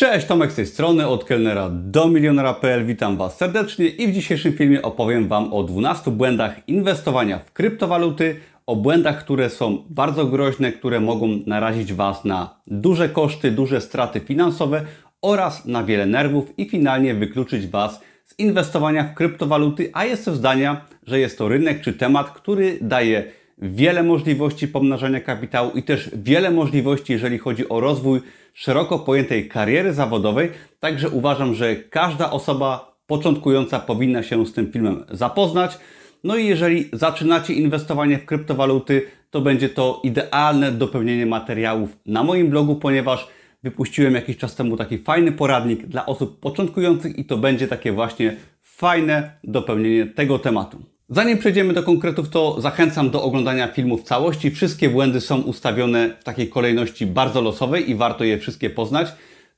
Cześć, Tomek z tej strony, od kelnera do milionera.pl. Witam Was serdecznie i w dzisiejszym filmie opowiem Wam o 12 błędach inwestowania w kryptowaluty, o błędach, które są bardzo groźne, które mogą narazić Was na duże koszty, duże straty finansowe oraz na wiele nerwów i finalnie wykluczyć Was z inwestowania w kryptowaluty, a jestem zdania, że jest to rynek czy temat, który daje wiele możliwości pomnażania kapitału i też wiele możliwości, jeżeli chodzi o rozwój szeroko pojętej kariery zawodowej. Także uważam, że każda osoba początkująca powinna się z tym filmem zapoznać. No i jeżeli zaczynacie inwestowanie w kryptowaluty, to będzie to idealne dopełnienie materiałów na moim blogu, ponieważ wypuściłem jakiś czas temu taki fajny poradnik dla osób początkujących i to będzie takie właśnie fajne dopełnienie tego tematu. Zanim przejdziemy do konkretów, to zachęcam do oglądania filmu w całości. Wszystkie błędy są ustawione w takiej kolejności bardzo losowej i warto je wszystkie poznać.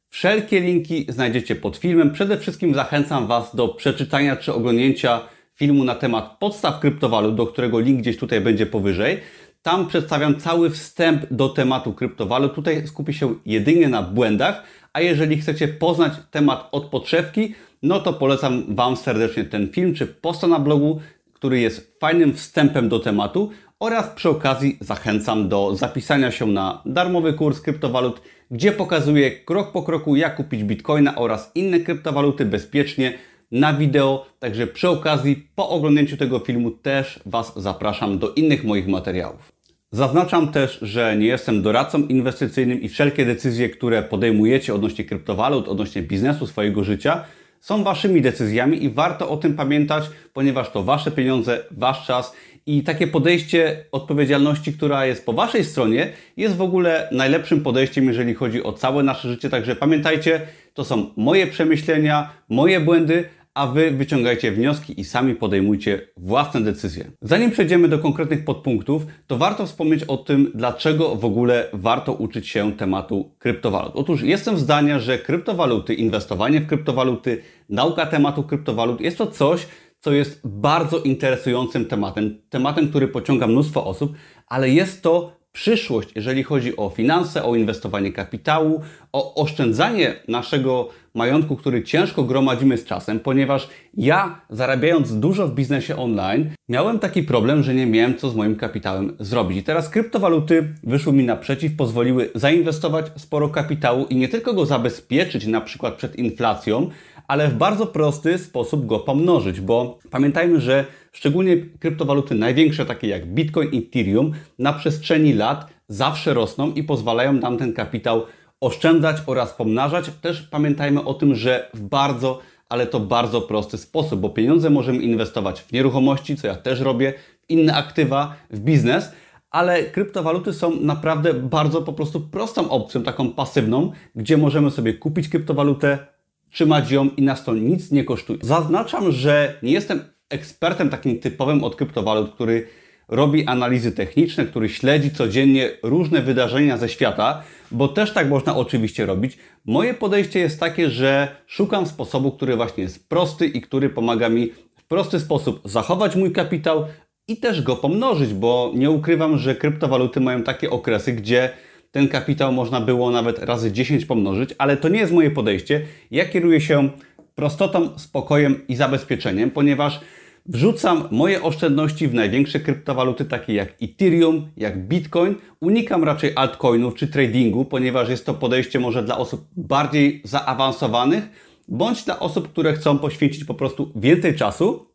Wszelkie linki znajdziecie pod filmem. Przede wszystkim zachęcam Was do przeczytania czy oglądnięcia filmu na temat podstaw kryptowalut, do którego link gdzieś tutaj będzie powyżej. Tam przedstawiam cały wstęp do tematu kryptowalut. Tutaj skupię się jedynie na błędach, a jeżeli chcecie poznać temat od podszewki, no to polecam Wam serdecznie ten film czy posta na blogu, który jest fajnym wstępem do tematu oraz przy okazji zachęcam do zapisania się na darmowy kurs kryptowalut, gdzie pokazuję krok po kroku jak kupić bitcoina oraz inne kryptowaluty bezpiecznie na wideo. Także przy okazji po oglądnięciu tego filmu też Was zapraszam do innych moich materiałów. Zaznaczam też, że nie jestem doradcą inwestycyjnym i wszelkie decyzje, które podejmujecie odnośnie kryptowalut, odnośnie biznesu swojego życia, są Waszymi decyzjami i warto o tym pamiętać, ponieważ to Wasze pieniądze, Wasz czas i takie podejście odpowiedzialności, która jest po Waszej stronie, jest w ogóle najlepszym podejściem, jeżeli chodzi o całe nasze życie. Także pamiętajcie, to są moje przemyślenia, moje błędy, a Wy wyciągajcie wnioski i sami podejmujcie własne decyzje. Zanim przejdziemy do konkretnych podpunktów, to warto wspomnieć o tym, dlaczego w ogóle warto uczyć się tematu kryptowalut. Otóż jestem zdania, że kryptowaluty, inwestowanie w kryptowaluty, nauka tematu kryptowalut jest to coś, co jest bardzo interesującym tematem, tematem, który pociąga mnóstwo osób, ale jest to przyszłość, jeżeli chodzi o finanse, o inwestowanie kapitału, o oszczędzanie naszego majątku, który ciężko gromadzimy z czasem, ponieważ ja zarabiając dużo w biznesie online, miałem taki problem, że nie miałem co z moim kapitałem zrobić. I teraz kryptowaluty wyszły mi naprzeciw, pozwoliły zainwestować sporo kapitału i nie tylko go zabezpieczyć na przykład przed inflacją, ale w bardzo prosty sposób go pomnożyć, bo pamiętajmy, że szczególnie kryptowaluty największe, takie jak Bitcoin i Ethereum, na przestrzeni lat zawsze rosną i pozwalają nam ten kapitał oszczędzać oraz pomnażać. Też pamiętajmy o tym, że w bardzo, ale to bardzo prosty sposób, bo pieniądze możemy inwestować w nieruchomości, co ja też robię, w inne aktywa, w biznes, ale kryptowaluty są naprawdę bardzo po prostu prostą opcją, taką pasywną, gdzie możemy sobie kupić kryptowalutę, trzymać ją i nas to nic nie kosztuje. Zaznaczam, że nie jestem ekspertem takim typowym od kryptowalut, który robi analizy techniczne, który śledzi codziennie różne wydarzenia ze świata, bo też tak można oczywiście robić. Moje podejście jest takie, że szukam sposobu, który właśnie jest prosty i który pomaga mi w prosty sposób zachować mój kapitał i też go pomnożyć, bo nie ukrywam, że kryptowaluty mają takie okresy, gdzie ten kapitał można było nawet razy 10 pomnożyć, ale to nie jest moje podejście. Ja kieruję się prostotą, spokojem i zabezpieczeniem, ponieważ wrzucam moje oszczędności w największe kryptowaluty, takie jak Ethereum, jak Bitcoin. Unikam raczej altcoinów czy tradingu, ponieważ jest to podejście może dla osób bardziej zaawansowanych, bądź dla osób, które chcą poświęcić po prostu więcej czasu.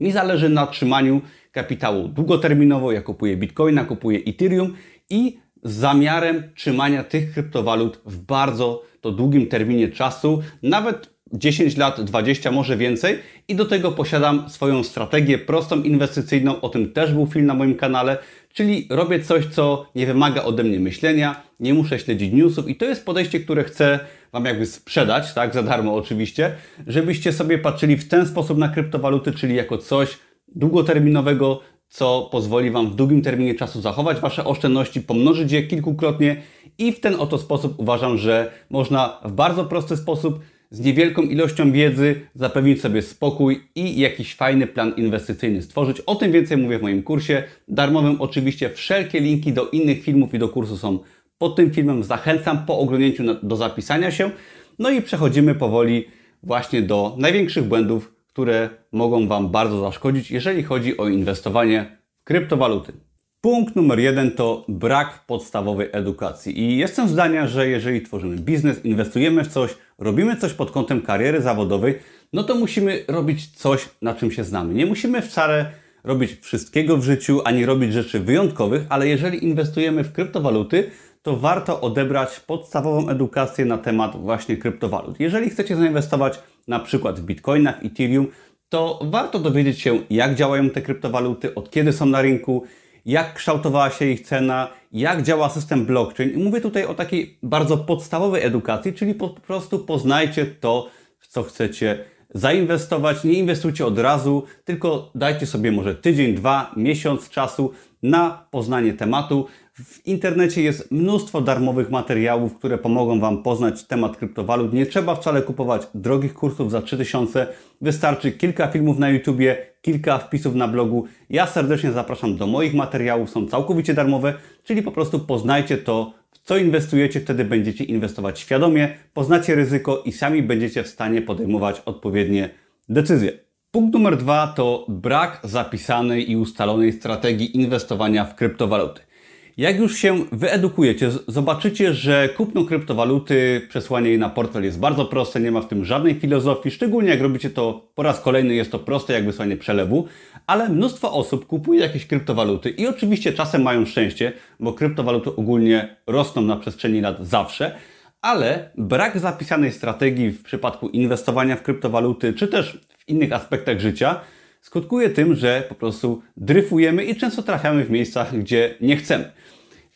Mi zależy na trzymaniu kapitału długoterminowo. Ja kupuję Bitcoina, kupuję Ethereum i z zamiarem trzymania tych kryptowalut w bardzo to długim terminie czasu, nawet 10 lat, 20, może więcej. I do tego posiadam swoją strategię prostą inwestycyjną, o tym też był film na moim kanale, czyli robię coś, co nie wymaga ode mnie myślenia, nie muszę śledzić newsów. I to jest podejście, które chcę Wam jakby sprzedać, tak, za darmo oczywiście, żebyście sobie patrzyli w ten sposób na kryptowaluty, czyli jako coś długoterminowego, co pozwoli Wam w długim terminie czasu zachować Wasze oszczędności, pomnożyć je kilkukrotnie. I w ten oto sposób uważam, że można w bardzo prosty sposób z niewielką ilością wiedzy zapewnić sobie spokój i jakiś fajny plan inwestycyjny stworzyć. O tym więcej mówię w moim kursie darmowym. Oczywiście wszelkie linki do innych filmów i do kursu są pod tym filmem. Zachęcam po oglądnięciu do zapisania się. No i przechodzimy powoli właśnie do największych błędów, które mogą Wam bardzo zaszkodzić, jeżeli chodzi o inwestowanie w kryptowaluty. Punkt numer jeden to brak podstawowej edukacji. I jestem zdania, że jeżeli tworzymy biznes, inwestujemy w coś, robimy coś pod kątem kariery zawodowej, no to musimy robić coś, na czym się znamy. Nie musimy wcale robić wszystkiego w życiu, ani robić rzeczy wyjątkowych, ale jeżeli inwestujemy w kryptowaluty, to warto odebrać podstawową edukację na temat właśnie kryptowalut. Jeżeli chcecie zainwestować na przykład w bitcoinach, Ethereum, to warto dowiedzieć się, jak działają te kryptowaluty, od kiedy są na rynku, jak kształtowała się ich cena, jak działa system blockchain. I mówię tutaj o takiej bardzo podstawowej edukacji, czyli po prostu poznajcie to, w co chcecie zainwestować. Nie inwestujcie od razu, tylko dajcie sobie może tydzień, dwa, miesiąc czasu na poznanie tematu. W internecie jest mnóstwo darmowych materiałów, które pomogą Wam poznać temat kryptowalut. Nie trzeba wcale kupować drogich kursów za 3000. Wystarczy kilka filmów na YouTubie, kilka wpisów na blogu. Ja serdecznie zapraszam do moich materiałów, są całkowicie darmowe, czyli po prostu poznajcie to, w co inwestujecie, wtedy będziecie inwestować świadomie, poznacie ryzyko i sami będziecie w stanie podejmować odpowiednie decyzje. Punkt numer dwa to brak zapisanej i ustalonej strategii inwestowania w kryptowaluty. Jak już się wyedukujecie, zobaczycie, że kupno kryptowaluty, przesłanie jej na portfel jest bardzo proste, nie ma w tym żadnej filozofii, szczególnie jak robicie to po raz kolejny, jest to proste jak wysłanie przelewu, ale mnóstwo osób kupuje jakieś kryptowaluty i oczywiście czasem mają szczęście, bo kryptowaluty ogólnie rosną na przestrzeni lat zawsze, ale brak zapisanej strategii w przypadku inwestowania w kryptowaluty, czy też w innych aspektach życia, skutkuje tym, że po prostu dryfujemy i często trafiamy w miejscach, gdzie nie chcemy.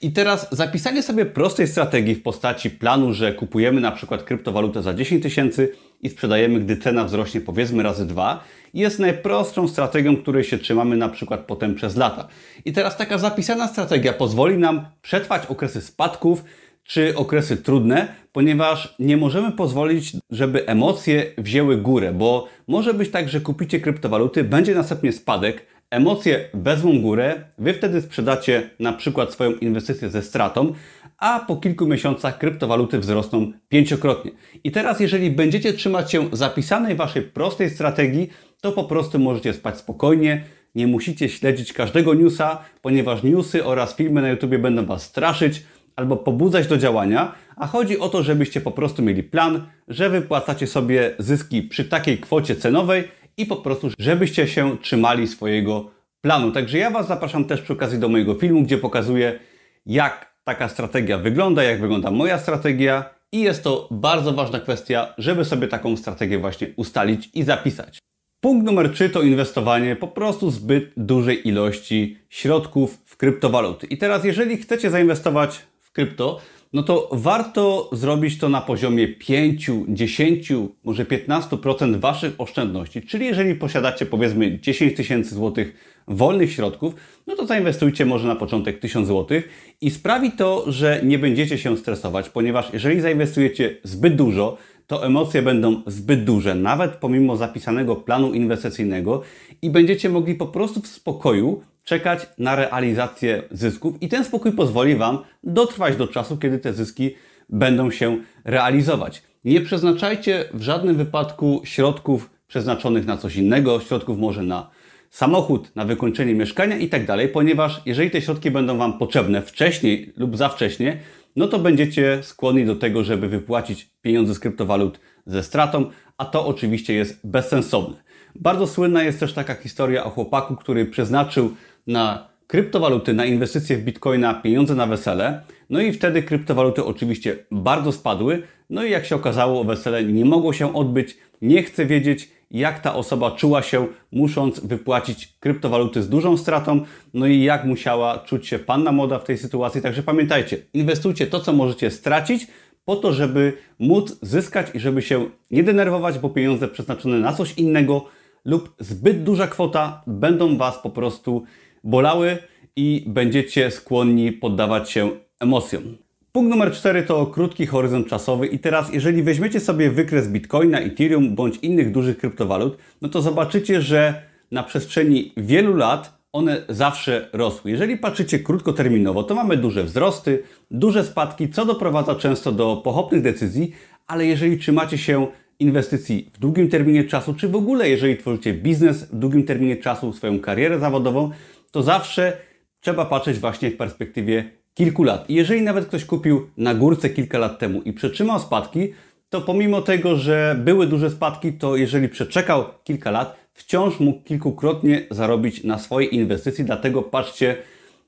I teraz zapisanie sobie prostej strategii w postaci planu, że kupujemy na przykład kryptowalutę za 10 tysięcy i sprzedajemy, gdy cena wzrośnie powiedzmy razy dwa, jest najprostszą strategią, której się trzymamy na przykład potem przez lata. I teraz taka zapisana strategia pozwoli nam przetrwać okresy spadków, czy okresy trudne, ponieważ nie możemy pozwolić, żeby emocje wzięły górę, bo może być tak, że kupicie kryptowaluty, będzie następnie spadek, emocje wezmą górę, wy wtedy sprzedacie na przykład swoją inwestycję ze stratą, a po kilku miesiącach kryptowaluty wzrosną pięciokrotnie. I teraz, jeżeli będziecie trzymać się zapisanej waszej prostej strategii, to po prostu możecie spać spokojnie, nie musicie śledzić każdego newsa, ponieważ newsy oraz filmy na YouTube będą was straszyć, albo pobudzać do działania, a chodzi o to, żebyście po prostu mieli plan, że wypłacacie sobie zyski przy takiej kwocie cenowej i po prostu, żebyście się trzymali swojego planu. Także ja Was zapraszam też przy okazji do mojego filmu, gdzie pokazuję, jak taka strategia wygląda, jak wygląda moja strategia i jest to bardzo ważna kwestia, żeby sobie taką strategię właśnie ustalić i zapisać. Punkt numer 3 to inwestowanie po prostu zbyt dużej ilości środków w kryptowaluty. I teraz, jeżeli chcecie zainwestować krypto, no to warto zrobić to na poziomie 5, 10, może 15% Waszych oszczędności. Czyli jeżeli posiadacie powiedzmy 10 tysięcy złotych wolnych środków, no to zainwestujcie może na początek 1000 złotych i sprawi to, że nie będziecie się stresować, ponieważ jeżeli zainwestujecie zbyt dużo, to emocje będą zbyt duże, nawet pomimo zapisanego planu inwestycyjnego i będziecie mogli po prostu w spokoju czekać na realizację zysków i ten spokój pozwoli Wam dotrwać do czasu, kiedy te zyski będą się realizować. Nie przeznaczajcie w żadnym wypadku środków przeznaczonych na coś innego, środków może na samochód, na wykończenie mieszkania i tak dalej, ponieważ jeżeli te środki będą Wam potrzebne wcześniej lub za wcześnie, no to będziecie skłonni do tego, żeby wypłacić pieniądze z kryptowalut ze stratą, a to oczywiście jest bezsensowne. Bardzo słynna jest też taka historia o chłopaku, który przeznaczył na kryptowaluty, na inwestycje w bitcoina, pieniądze na wesele. No i wtedy kryptowaluty oczywiście bardzo spadły. No i jak się okazało, wesele nie mogło się odbyć. Nie chcę wiedzieć, jak ta osoba czuła się, musząc wypłacić kryptowaluty z dużą stratą, no i jak musiała czuć się panna moda w tej sytuacji. Także pamiętajcie, inwestujcie to, co możecie stracić, po to, żeby móc zyskać i żeby się nie denerwować, bo pieniądze przeznaczone na coś innego lub zbyt duża kwota będą Was po prostu bolały i będziecie skłonni poddawać się emocjom. Punkt numer 4 to krótki horyzont czasowy i teraz jeżeli weźmiecie sobie wykres Bitcoina, Ethereum bądź innych dużych kryptowalut, no to zobaczycie, że na przestrzeni wielu lat one zawsze rosły. Jeżeli patrzycie krótkoterminowo, to mamy duże wzrosty, duże spadki, co doprowadza często do pochopnych decyzji, ale jeżeli trzymacie się inwestycji w długim terminie czasu, czy w ogóle jeżeli tworzycie biznes w długim terminie czasu, swoją karierę zawodową, to zawsze trzeba patrzeć właśnie w perspektywie kilku lat. I jeżeli nawet ktoś kupił na górce kilka lat temu i przetrzymał spadki, to pomimo tego, że były duże spadki, to jeżeli przeczekał kilka lat, wciąż mógł kilkukrotnie zarobić na swojej inwestycji. Dlatego patrzcie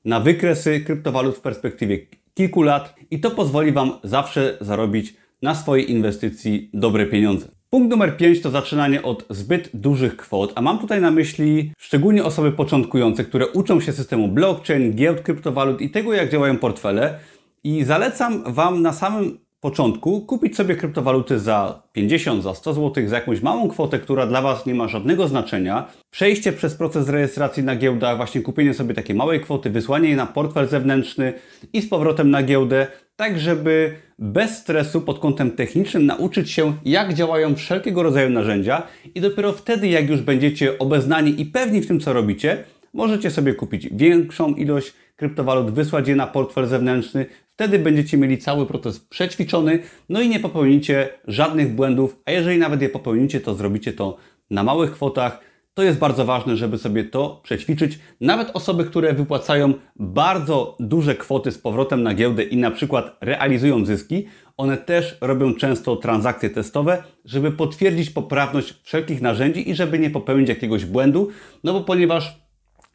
na wykresy kryptowalut w perspektywie kilku lat i to pozwoli Wam zawsze zarobić na swojej inwestycji dobre pieniądze. Punkt numer 5 to zaczynanie od zbyt dużych kwot, a mam tutaj na myśli szczególnie osoby początkujące, które uczą się systemu blockchain, giełd kryptowalut i tego, jak działają portfele. I zalecam Wam na samym początku kupić sobie kryptowaluty za 50, za 100 zł, za jakąś małą kwotę, która dla Was nie ma żadnego znaczenia. Przejście przez proces rejestracji na giełdach, właśnie kupienie sobie takiej małej kwoty, wysłanie jej na portfel zewnętrzny i z powrotem na giełdę, tak żeby bez stresu pod kątem technicznym nauczyć się, jak działają wszelkiego rodzaju narzędzia i dopiero wtedy, jak już będziecie obeznani i pewni w tym, co robicie, możecie sobie kupić większą ilość kryptowalut, wysłać je na portfel zewnętrzny, Wtedy będziecie mieli cały proces przećwiczony, no i nie popełnicie żadnych błędów, a jeżeli nawet je popełnicie, to zrobicie to na małych kwotach. To jest bardzo ważne, żeby sobie to przećwiczyć. Nawet osoby, które wypłacają bardzo duże kwoty z powrotem na giełdę i na przykład realizują zyski, one też robią często transakcje testowe, żeby potwierdzić poprawność wszelkich narzędzi i żeby nie popełnić jakiegoś błędu, no bo ponieważ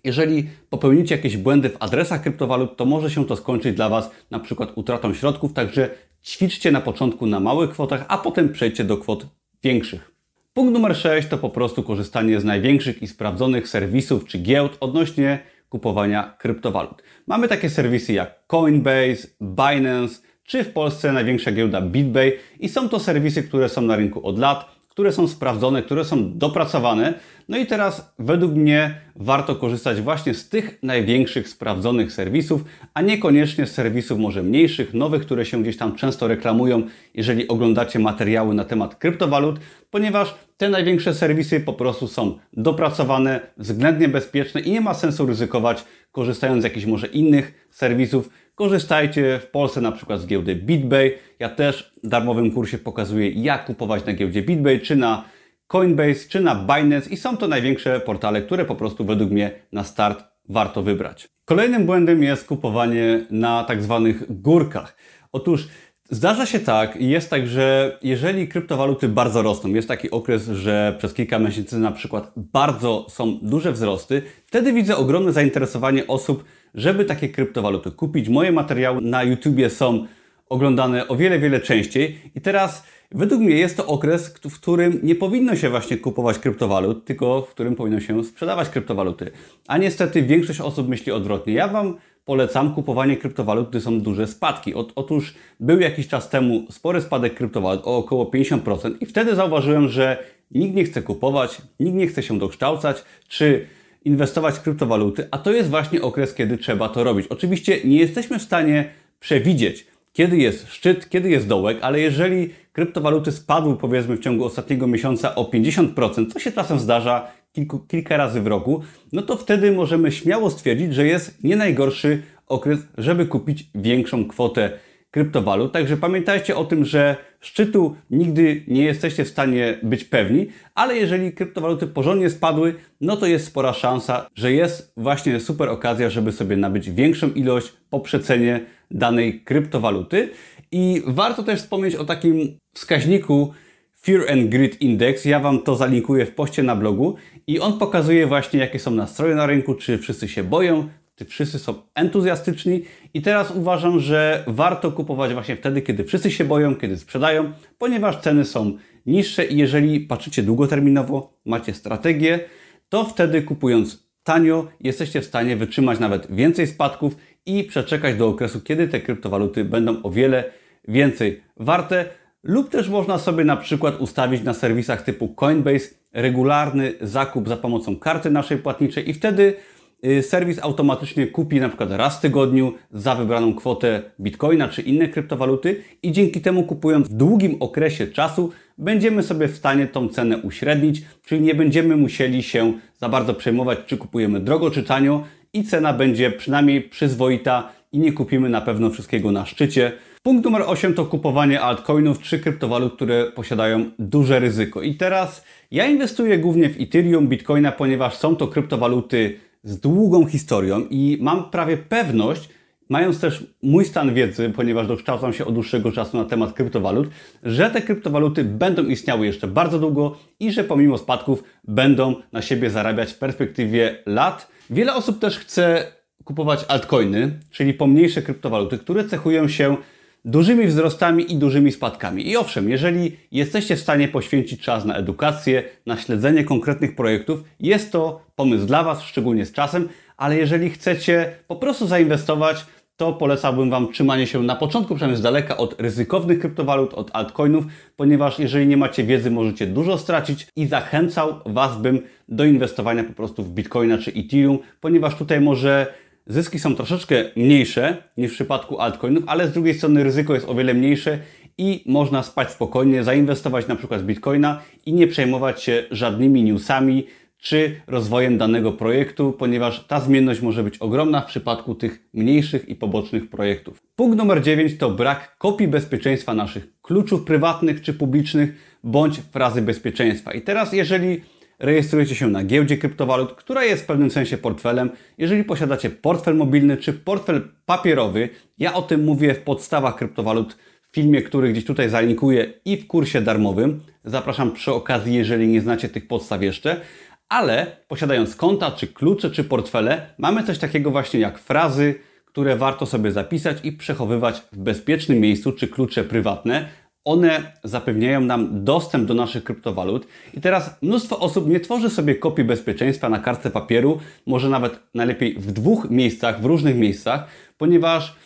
jeżeli popełnicie jakieś błędy w adresach kryptowalut, to może się to skończyć dla Was na przykład utratą środków, także ćwiczcie na początku na małych kwotach, a potem przejdźcie do kwot większych. Punkt numer 6 to po prostu korzystanie z największych i sprawdzonych serwisów czy giełd odnośnie kupowania kryptowalut. Mamy takie serwisy jak Coinbase, Binance, czy w Polsce największa giełda BitBay i są to serwisy, które są na rynku od lat, które są sprawdzone, które są dopracowane. No i teraz według mnie warto korzystać właśnie z tych największych sprawdzonych serwisów, a niekoniecznie z serwisów może mniejszych, nowych, które się gdzieś tam często reklamują, jeżeli oglądacie materiały na temat kryptowalut, ponieważ te największe serwisy po prostu są dopracowane, względnie bezpieczne i nie ma sensu ryzykować korzystając z jakichś może innych serwisów, Korzystajcie w Polsce na przykład z giełdy BitBay. Ja też w darmowym kursie pokazuję, jak kupować na giełdzie BitBay, czy na Coinbase, czy na Binance i są to największe portale, które po prostu według mnie na start warto wybrać. Kolejnym błędem jest kupowanie na tak zwanych górkach. Otóż Zdarza się tak jest tak, że jeżeli kryptowaluty bardzo rosną, jest taki okres, że przez kilka miesięcy na przykład bardzo są duże wzrosty, wtedy widzę ogromne zainteresowanie osób żeby takie kryptowaluty kupić. Moje materiały na YouTubie są oglądane o wiele, wiele częściej i teraz według mnie jest to okres, w którym nie powinno się właśnie kupować kryptowalut, tylko w którym powinno się sprzedawać kryptowaluty. A niestety większość osób myśli odwrotnie. Ja Wam polecam kupowanie kryptowalut, gdy są duże spadki. otóż był jakiś czas temu spory spadek kryptowalut o około 50% i wtedy zauważyłem, że nikt nie chce kupować, nikt nie chce się dokształcać, czy inwestować w kryptowaluty, a to jest właśnie okres, kiedy trzeba to robić. Oczywiście nie jesteśmy w stanie przewidzieć, kiedy jest szczyt, kiedy jest dołek, ale jeżeli kryptowaluty spadły powiedzmy w ciągu ostatniego miesiąca o 50%, co się czasem zdarza kilku, kilka razy w roku, no to wtedy możemy śmiało stwierdzić, że jest nie najgorszy okres, żeby kupić większą kwotę kryptowalut. Także pamiętajcie o tym, że szczytu nigdy nie jesteście w stanie być pewni, ale jeżeli kryptowaluty porządnie spadły, no to jest spora szansa, że jest właśnie super okazja, żeby sobie nabyć większą ilość po przecenie danej kryptowaluty. I warto też wspomnieć o takim wskaźniku Fear and Greed Index. Ja Wam to zalinkuję w poście na blogu i on pokazuje właśnie jakie są nastroje na rynku, czy wszyscy się boją, wszyscy są entuzjastyczni i teraz uważam, że warto kupować właśnie wtedy, kiedy wszyscy się boją, kiedy sprzedają, ponieważ ceny są niższe i jeżeli patrzycie długoterminowo, macie strategię, to wtedy kupując tanio jesteście w stanie wytrzymać nawet więcej spadków i przeczekać do okresu, kiedy te kryptowaluty będą o wiele więcej warte. Lub też można sobie na przykład ustawić na serwisach typu Coinbase regularny zakup za pomocą karty naszej płatniczej i wtedy serwis automatycznie kupi na przykład raz w tygodniu za wybraną kwotę bitcoina czy inne kryptowaluty i dzięki temu kupując w długim okresie czasu będziemy sobie w stanie tą cenę uśrednić, czyli nie będziemy musieli się za bardzo przejmować, czy kupujemy drogo czy tanio i cena będzie przynajmniej przyzwoita i nie kupimy na pewno wszystkiego na szczycie. Punkt numer 8 to kupowanie altcoinów czy kryptowalut, które posiadają duże ryzyko. I teraz ja inwestuję głównie w Ethereum, Bitcoina, ponieważ są to kryptowaluty z długą historią i mam prawie pewność, mając też mój stan wiedzy, ponieważ dokształcam się od dłuższego czasu na temat kryptowalut, że te kryptowaluty będą istniały jeszcze bardzo długo i że pomimo spadków będą na siebie zarabiać w perspektywie lat. Wiele osób też chce kupować altcoiny, czyli pomniejsze kryptowaluty, które cechują się dużymi wzrostami i dużymi spadkami. I owszem, jeżeli jesteście w stanie poświęcić czas na edukację, na śledzenie konkretnych projektów, jest to pomysł dla Was, szczególnie z czasem, ale jeżeli chcecie po prostu zainwestować, to polecałbym Wam trzymanie się na początku, przynajmniej z daleka, od ryzykownych kryptowalut, od altcoinów, ponieważ jeżeli nie macie wiedzy, możecie dużo stracić i zachęcał Was bym do inwestowania po prostu w Bitcoina czy Ethereum, ponieważ tutaj może zyski są troszeczkę mniejsze niż w przypadku altcoinów, ale z drugiej strony ryzyko jest o wiele mniejsze i można spać spokojnie, zainwestować na przykład w Bitcoina i nie przejmować się żadnymi newsami czy rozwojem danego projektu, ponieważ ta zmienność może być ogromna w przypadku tych mniejszych i pobocznych projektów. Punkt numer 9 to brak kopii bezpieczeństwa naszych kluczów prywatnych czy publicznych bądź frazy bezpieczeństwa. I teraz jeżeli rejestrujecie się na giełdzie kryptowalut, która jest w pewnym sensie portfelem. Jeżeli posiadacie portfel mobilny czy portfel papierowy, ja o tym mówię w podstawach kryptowalut w filmie, który gdzieś tutaj zalinkuję i w kursie darmowym. Zapraszam przy okazji, jeżeli nie znacie tych podstaw jeszcze. Ale posiadając konta, czy klucze, czy portfele, mamy coś takiego właśnie jak frazy, które warto sobie zapisać i przechowywać w bezpiecznym miejscu, czy klucze prywatne, one zapewniają nam dostęp do naszych kryptowalut. I teraz mnóstwo osób nie tworzy sobie kopii bezpieczeństwa na kartce papieru, może nawet najlepiej w dwóch miejscach, w różnych miejscach, ponieważ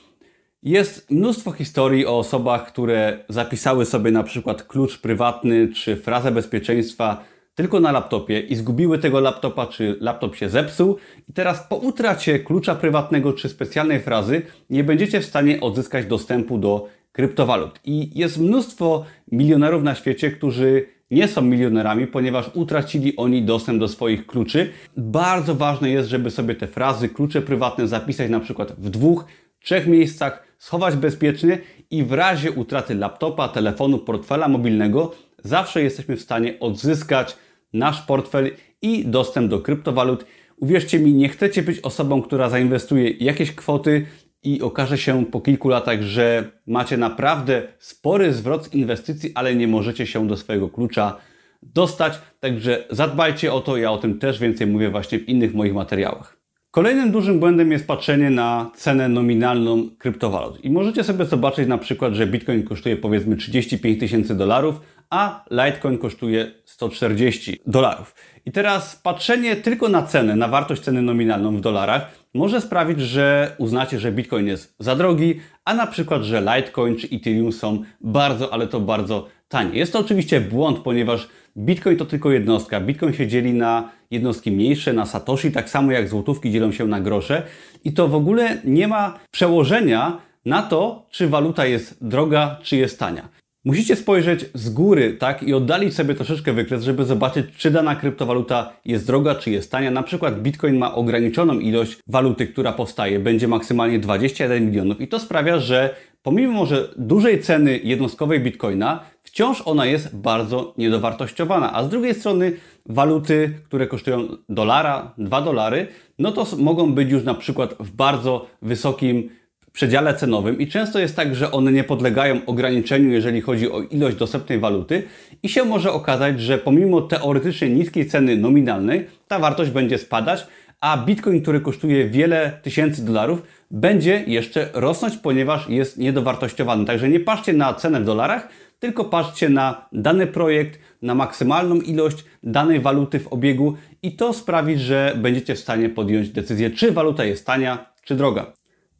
jest mnóstwo historii o osobach, które zapisały sobie na przykład klucz prywatny czy frazę bezpieczeństwa tylko na laptopie i zgubiły tego laptopa, czy laptop się zepsuł i teraz po utracie klucza prywatnego czy specjalnej frazy nie będziecie w stanie odzyskać dostępu do kryptowalut. I jest mnóstwo milionerów na świecie, którzy nie są milionerami, ponieważ utracili oni dostęp do swoich kluczy. Bardzo ważne jest, żeby sobie te frazy, klucze prywatne zapisać na przykład w dwóch, trzech miejscach, schować bezpiecznie i w razie utraty laptopa, telefonu, portfela mobilnego zawsze jesteśmy w stanie odzyskać nasz portfel i dostęp do kryptowalut. Uwierzcie mi, nie chcecie być osobą, która zainwestuje jakieś kwoty i okaże się po kilku latach, że macie naprawdę spory zwrot z inwestycji, ale nie możecie się do swojego klucza dostać. Także zadbajcie o to, ja o tym też więcej mówię właśnie w innych moich materiałach. Kolejnym dużym błędem jest patrzenie na cenę nominalną kryptowalut. I możecie sobie zobaczyć na przykład, że Bitcoin kosztuje powiedzmy 35 tysięcy dolarów, a Litecoin kosztuje 140 dolarów. I teraz patrzenie tylko na cenę, na wartość ceny nominalną w dolarach może sprawić, że uznacie, że Bitcoin jest za drogi, a na przykład, że Litecoin czy Ethereum są bardzo, ale to bardzo tanie. Jest to oczywiście błąd, ponieważ Bitcoin to tylko jednostka. Bitcoin się dzieli na jednostki mniejsze, na satoshi, tak samo jak złotówki dzielą się na grosze i to w ogóle nie ma przełożenia na to, czy waluta jest droga, czy jest tania. Musicie spojrzeć z góry, tak, i oddalić sobie troszeczkę wykres, żeby zobaczyć, czy dana kryptowaluta jest droga, czy jest tania. Na przykład Bitcoin ma ograniczoną ilość waluty, która powstaje, będzie maksymalnie 21 milionów i to sprawia, że pomimo może dużej ceny jednostkowej Bitcoina, wciąż ona jest bardzo niedowartościowana. A z drugiej strony waluty, które kosztują dolara, 2 dolary, no to mogą być już na przykład w bardzo wysokim przedziale cenowym i często jest tak, że one nie podlegają ograniczeniu, jeżeli chodzi o ilość dostępnej waluty i się może okazać, że pomimo teoretycznie niskiej ceny nominalnej, ta wartość będzie spadać, a Bitcoin, który kosztuje wiele tysięcy dolarów, będzie jeszcze rosnąć, ponieważ jest niedowartościowany. Także nie patrzcie na cenę w dolarach, tylko patrzcie na dany projekt, na maksymalną ilość danej waluty w obiegu i to sprawi, że będziecie w stanie podjąć decyzję, czy waluta jest tania, czy droga.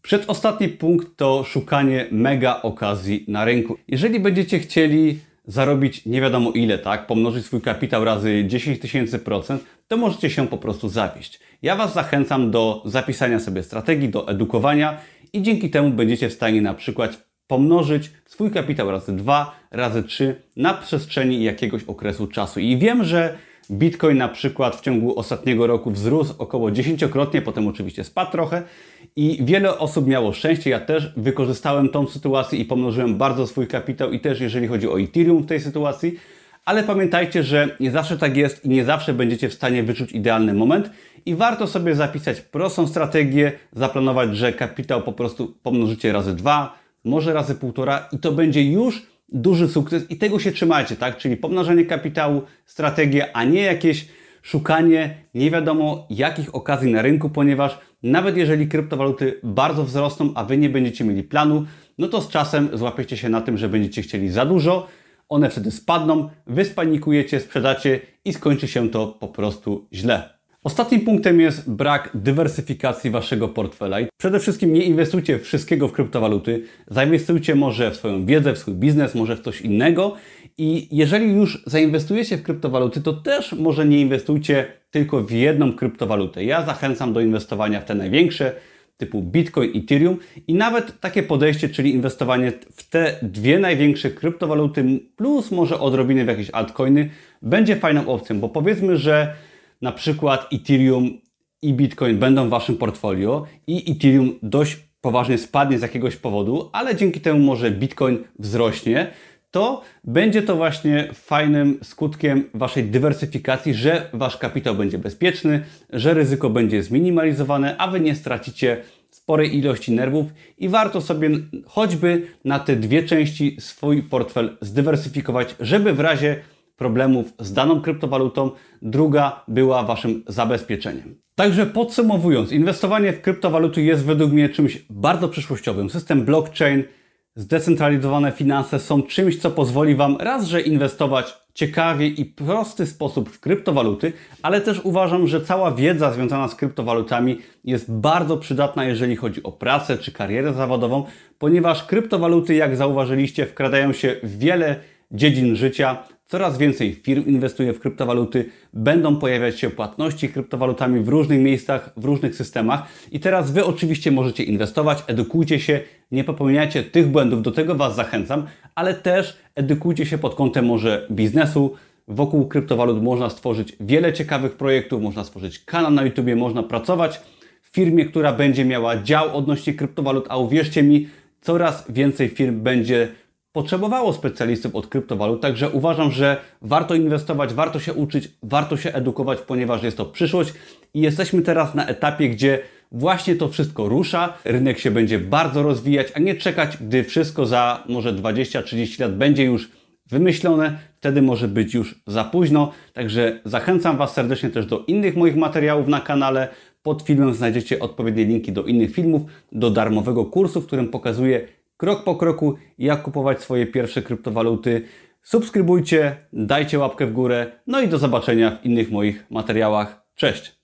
Przedostatni punkt to szukanie mega okazji na rynku. Jeżeli będziecie chcieli zarobić nie wiadomo ile, tak, pomnożyć swój kapitał razy 10 tysięcy procent, to możecie się po prostu zawieść. Ja Was zachęcam do zapisania sobie strategii, do edukowania i dzięki temu będziecie w stanie na przykład pomnożyć swój kapitał razy 2, razy 3 na przestrzeni jakiegoś okresu czasu. I wiem, że Bitcoin na przykład w ciągu ostatniego roku wzrósł około dziesięciokrotnie, potem oczywiście spadł trochę i wiele osób miało szczęście. Ja też wykorzystałem tą sytuację i pomnożyłem bardzo swój kapitał i też jeżeli chodzi o Ethereum w tej sytuacji. Ale pamiętajcie, że nie zawsze tak jest i nie zawsze będziecie w stanie wyczuć idealny moment i warto sobie zapisać prostą strategię, zaplanować, że kapitał po prostu pomnożycie razy dwa, może razy półtora i to będzie już duży sukces i tego się trzymajcie, tak? Czyli pomnażanie kapitału, strategia, a nie jakieś szukanie nie wiadomo jakich okazji na rynku, ponieważ nawet jeżeli kryptowaluty bardzo wzrosną, a Wy nie będziecie mieli planu, no to z czasem złapiecie się na tym, że będziecie chcieli za dużo, one wtedy spadną, Wy spanikujecie, sprzedacie i skończy się to po prostu źle. Ostatnim punktem jest brak dywersyfikacji waszego portfela. I przede wszystkim nie inwestujcie wszystkiego w kryptowaluty, zainwestujcie może w swoją wiedzę, w swój biznes, może w coś innego. I jeżeli już zainwestujecie w kryptowaluty, to też może nie inwestujcie tylko w jedną kryptowalutę. Ja zachęcam do inwestowania w te największe, typu Bitcoin, Ethereum i nawet takie podejście, czyli inwestowanie w te dwie największe kryptowaluty plus może odrobinę w jakieś altcoiny, będzie fajną opcją, bo powiedzmy, że na przykład Ethereum i Bitcoin będą w Waszym portfolio i Ethereum dość poważnie spadnie z jakiegoś powodu, ale dzięki temu może Bitcoin wzrośnie, to będzie to właśnie fajnym skutkiem Waszej dywersyfikacji, że Wasz kapitał będzie bezpieczny, że ryzyko będzie zminimalizowane, a Wy nie stracicie sporej ilości nerwów i warto sobie choćby na te dwie części swój portfel zdywersyfikować, żeby w razie problemów z daną kryptowalutą, druga była Waszym zabezpieczeniem. Także podsumowując, inwestowanie w kryptowaluty jest według mnie czymś bardzo przyszłościowym. System blockchain, zdecentralizowane finanse są czymś, co pozwoli Wam raz, że inwestować ciekawie i prosty sposób w kryptowaluty, ale też uważam, że cała wiedza związana z kryptowalutami jest bardzo przydatna, jeżeli chodzi o pracę czy karierę zawodową, ponieważ kryptowaluty, jak zauważyliście, wkradają się w wiele dziedzin życia. Coraz więcej firm inwestuje w kryptowaluty, będą pojawiać się płatności kryptowalutami w różnych miejscach, w różnych systemach. I teraz Wy oczywiście możecie inwestować, edukujcie się, nie popełniajcie tych błędów, do tego Was zachęcam, ale też edukujcie się pod kątem może biznesu. Wokół kryptowalut można stworzyć wiele ciekawych projektów, można stworzyć kanał na YouTube, można pracować w firmie, która będzie miała dział odnośnie kryptowalut, a uwierzcie mi, coraz więcej firm będzie potrzebowało specjalistów od kryptowalut, także uważam, że warto inwestować, warto się uczyć, warto się edukować, ponieważ jest to przyszłość i jesteśmy teraz na etapie, gdzie właśnie to wszystko rusza, rynek się będzie bardzo rozwijać, a nie czekać, gdy wszystko za może 20-30 lat będzie już wymyślone, wtedy może być już za późno. Także zachęcam Was serdecznie też do innych moich materiałów na kanale. Pod filmem znajdziecie odpowiednie linki do innych filmów, do darmowego kursu, w którym pokazuję krok po kroku, jak kupować swoje pierwsze kryptowaluty. Subskrybujcie, dajcie łapkę w górę, no i do zobaczenia w innych moich materiałach. Cześć!